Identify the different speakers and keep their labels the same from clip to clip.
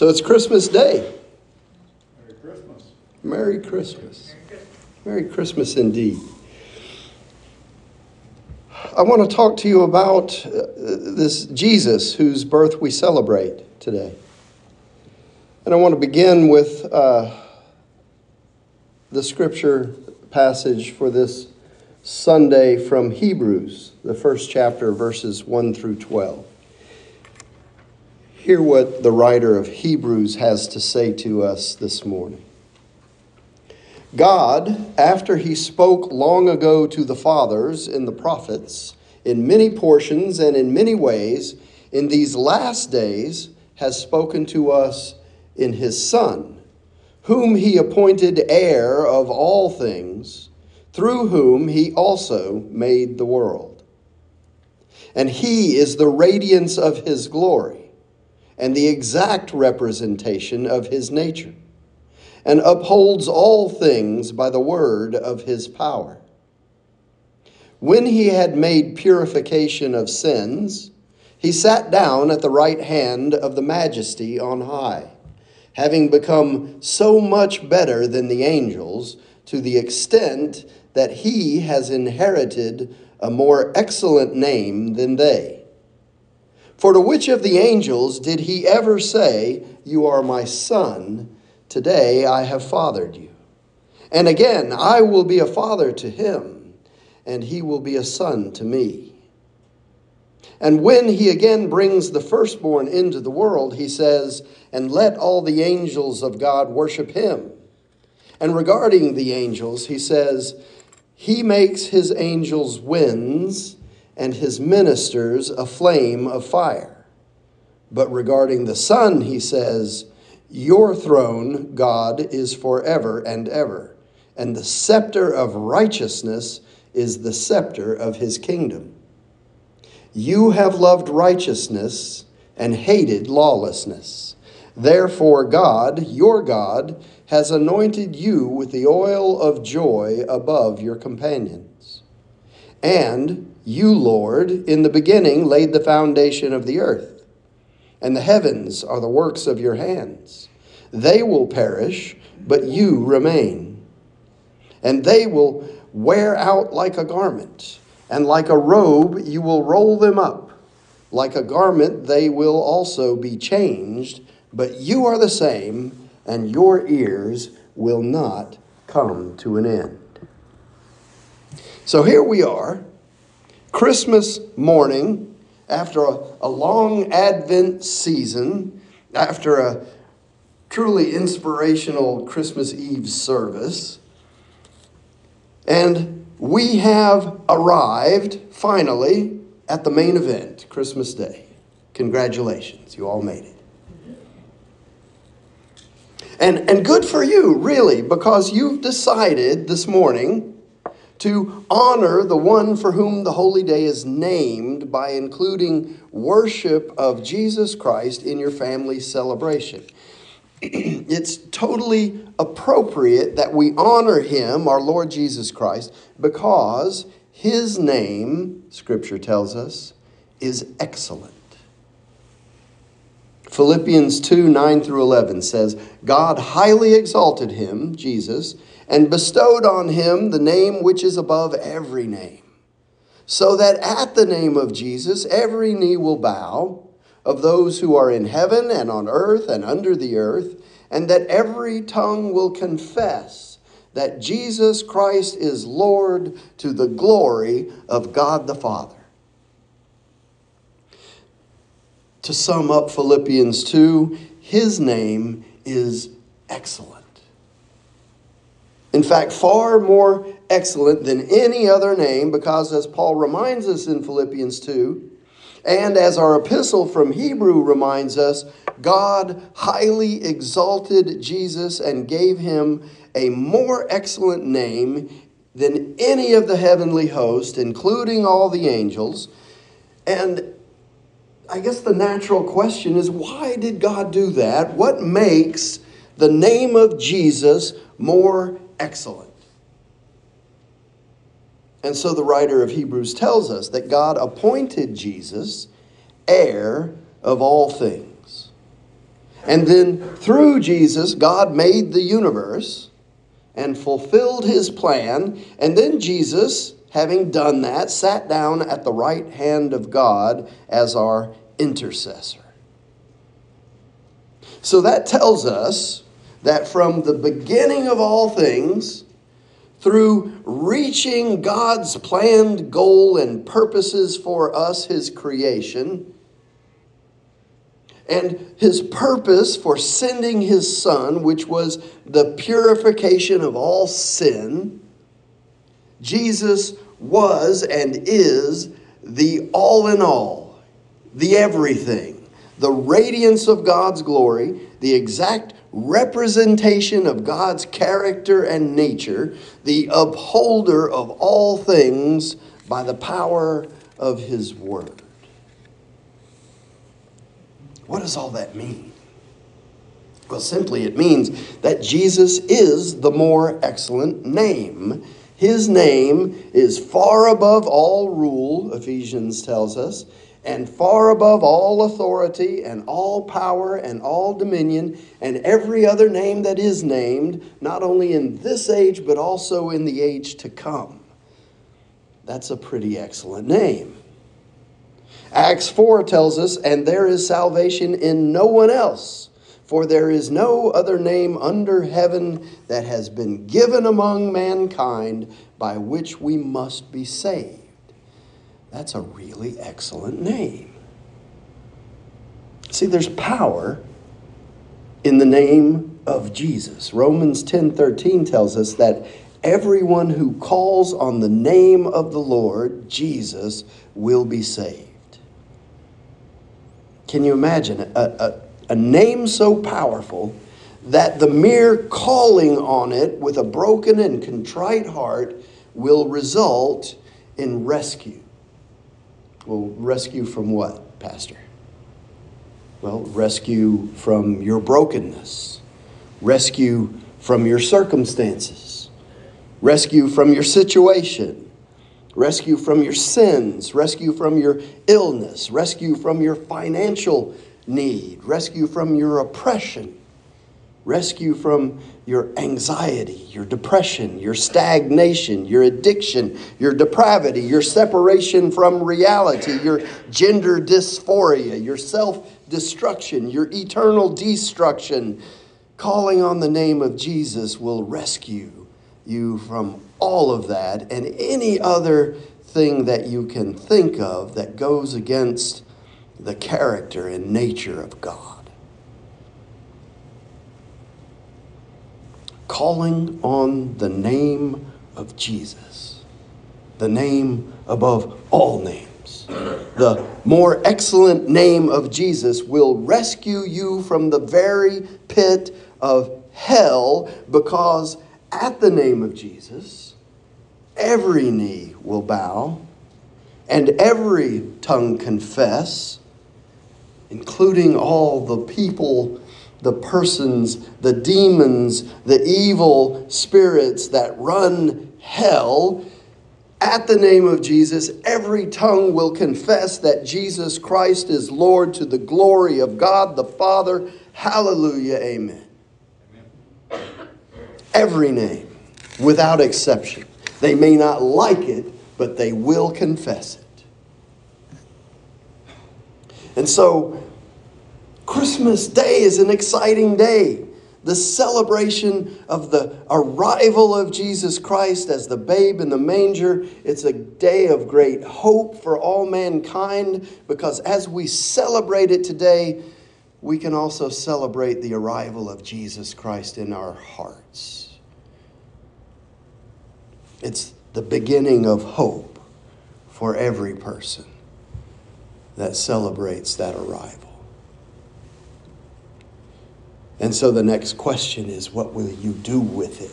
Speaker 1: So it's Christmas Day.
Speaker 2: Merry Christmas.
Speaker 1: Merry Christmas. Merry Christmas indeed. I want to talk to you about uh, this Jesus whose birth we celebrate today. And I want to begin with uh, the scripture passage for this Sunday from Hebrews, the first chapter, verses 1 through 12. Hear what the writer of Hebrews has to say to us this morning. God, after he spoke long ago to the fathers in the prophets, in many portions and in many ways, in these last days, has spoken to us in his Son, whom he appointed heir of all things, through whom he also made the world. And he is the radiance of his glory and the exact representation of his nature, and upholds all things by the word of his power. When he had made purification of sins, he sat down at the right hand of the majesty on high, having become so much better than the angels to the extent that he has inherited a more excellent name than they. For to which of the angels did he ever say, You are my son, today I have fathered you? And again, I will be a father to him, and he will be a son to me. And when he again brings the firstborn into the world, he says, And let all the angels of God worship him. And regarding the angels, he says, He makes his angels winds and his ministers a flame of fire. But regarding the Son, he says, Your throne, God, is forever and ever, and the scepter of righteousness is the scepter of his kingdom. You have loved righteousness and hated lawlessness. Therefore, God, your God, has anointed you with the oil of joy above your companions. And you, Lord, in the beginning laid the foundation of the earth, and the heavens are the works of your hands. They will perish, but you remain. And they will wear out like a garment, and like a robe you will roll them up. Like a garment they will also be changed, but you are the same, and your ears will not come to an end. So here we are Christmas morning, after a, a long Advent season, after a truly inspirational Christmas Eve service, and we have arrived finally at the main event, Christmas Day. Congratulations, you all made it. And, and good for you, really, because you've decided this morning to honor the one for whom the holy day is named by including worship of Jesus Christ in your family celebration. it's totally appropriate that we honor him, our Lord Jesus Christ, because his name, scripture tells us, is excellent. Philippians 2 9 through 11 says, God highly exalted him, Jesus and bestowed on him the name which is above every name, so that at the name of Jesus every knee will bow of those who are in heaven and on earth and under the earth, and that every tongue will confess that Jesus Christ is Lord to the glory of God the Father. To sum up Philippians 2, his name is excellent. In fact, far more excellent than any other name, because as Paul reminds us in Philippians 2, and as our epistle from Hebrew reminds us, God highly exalted Jesus and gave him a more excellent name than any of the heavenly host, including all the angels. And I guess the natural question is why did God do that? What makes the name of Jesus more excellent. And so the writer of Hebrews tells us that God appointed Jesus heir of all things. And then through Jesus, God made the universe and fulfilled his plan. And then Jesus, having done that, sat down at the right hand of God as our intercessor. So that tells us that from the beginning of all things, through reaching God's planned goal and purposes for us, His creation, and His purpose for sending His Son, which was the purification of all sin, Jesus was and is the all in all, the everything, the radiance of God's glory, the exact representation of God's character and nature, the upholder of all things by the power of his word. What does all that mean? Well, simply it means that Jesus is the more excellent name. His name is far above all rule, Ephesians tells us and far above all authority and all power and all dominion and every other name that is named, not only in this age, but also in the age to come. That's a pretty excellent name. Acts 4 tells us, and there is salvation in no one else, for there is no other name under heaven that has been given among mankind by which we must be saved. That's a really excellent name. See, there's power in the name of Jesus. Romans 10:13 tells us that everyone who calls on the name of the Lord Jesus will be saved. Can you imagine a, a, a name so powerful that the mere calling on it with a broken and contrite heart will result in rescue? Well, rescue from what, Pastor? Well, rescue from your brokenness, rescue from your circumstances, rescue from your situation, rescue from your sins, rescue from your illness, rescue from your financial need, rescue from your oppression, rescue from your anxiety, your depression, your stagnation, your addiction, your depravity, your separation from reality, your gender dysphoria, your self destruction, your eternal destruction. Calling on the name of Jesus will rescue you from all of that and any other thing that you can think of that goes against the character and nature of God. Calling on the name of Jesus, the name above all names. The more excellent name of Jesus will rescue you from the very pit of hell because at the name of Jesus, every knee will bow and every tongue confess, including all the people the persons, the demons, the evil spirits that run hell. At the name of Jesus, every tongue will confess that Jesus Christ is Lord to the glory of God the Father. Hallelujah. Amen. Amen. Every name, without exception. They may not like it, but they will confess it. And so, Christmas Day is an exciting day. The celebration of the arrival of Jesus Christ as the babe in the manger. It's a day of great hope for all mankind because as we celebrate it today, we can also celebrate the arrival of Jesus Christ in our hearts. It's the beginning of hope for every person that celebrates that arrival. And so the next question is what will you do with it?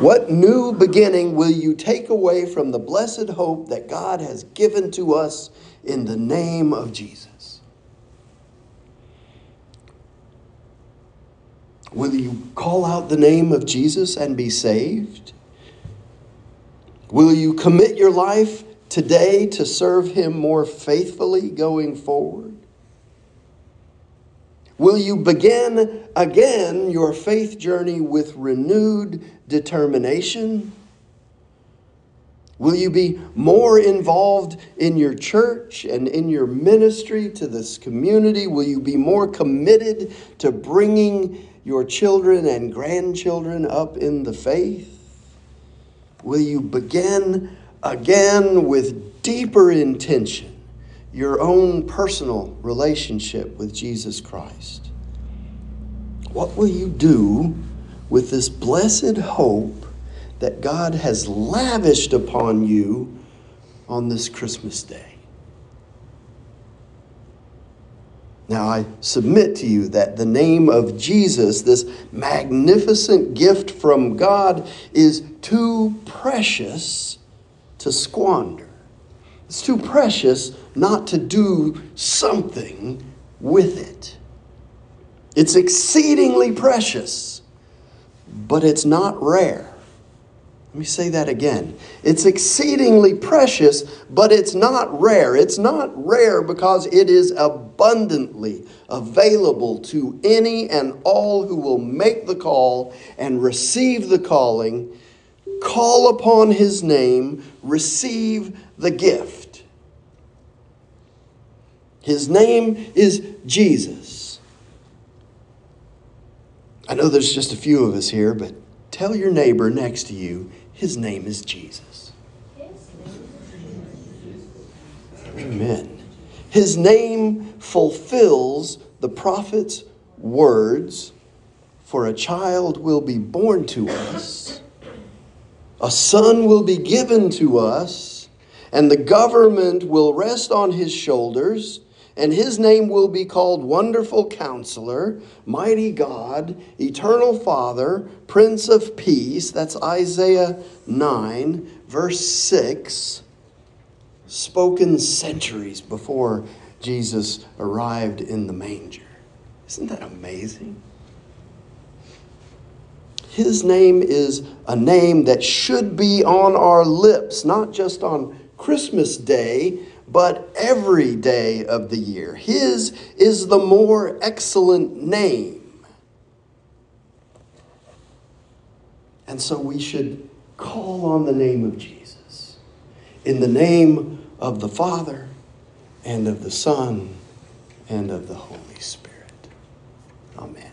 Speaker 1: What new beginning will you take away from the blessed hope that God has given to us in the name of Jesus? Will you call out the name of Jesus and be saved? Will you commit your life today to serve Him more faithfully going forward? Will you begin again your faith journey with renewed determination? Will you be more involved in your church and in your ministry to this community? Will you be more committed to bringing your children and grandchildren up in the faith? Will you begin again with deeper intention your own personal relationship with Jesus Christ? What will you do with this blessed hope that God has lavished upon you on this Christmas day. Now, I submit to you that the name of Jesus, this magnificent gift from God, is too precious to squander. It's too precious not to do something with it. It's exceedingly precious, but it's not rare. Let me say that again. It's exceedingly precious, but it's not rare. It's not rare because it is abundantly available to any and all who will make the call and receive the calling, call upon his name, receive the gift. His name is Jesus. I know there's just a few of us here, but tell your neighbor next to you his name is Jesus. Amen. His name fulfills the prophet's words For a child will be born to us, a son will be given to us, and the government will rest on his shoulders and his name will be called Wonderful Counselor, Mighty God, Eternal Father, Prince of Peace. That's Isaiah 9, verse 6, spoken centuries before Jesus arrived in the manger. Isn't that amazing? His name is a name that should be on our lips, not just on Christmas Day, but every day of the year. His is the more excellent name. And so we should call on the name of Jesus in the name of the Father and of the Son and of the Holy Spirit. Amen.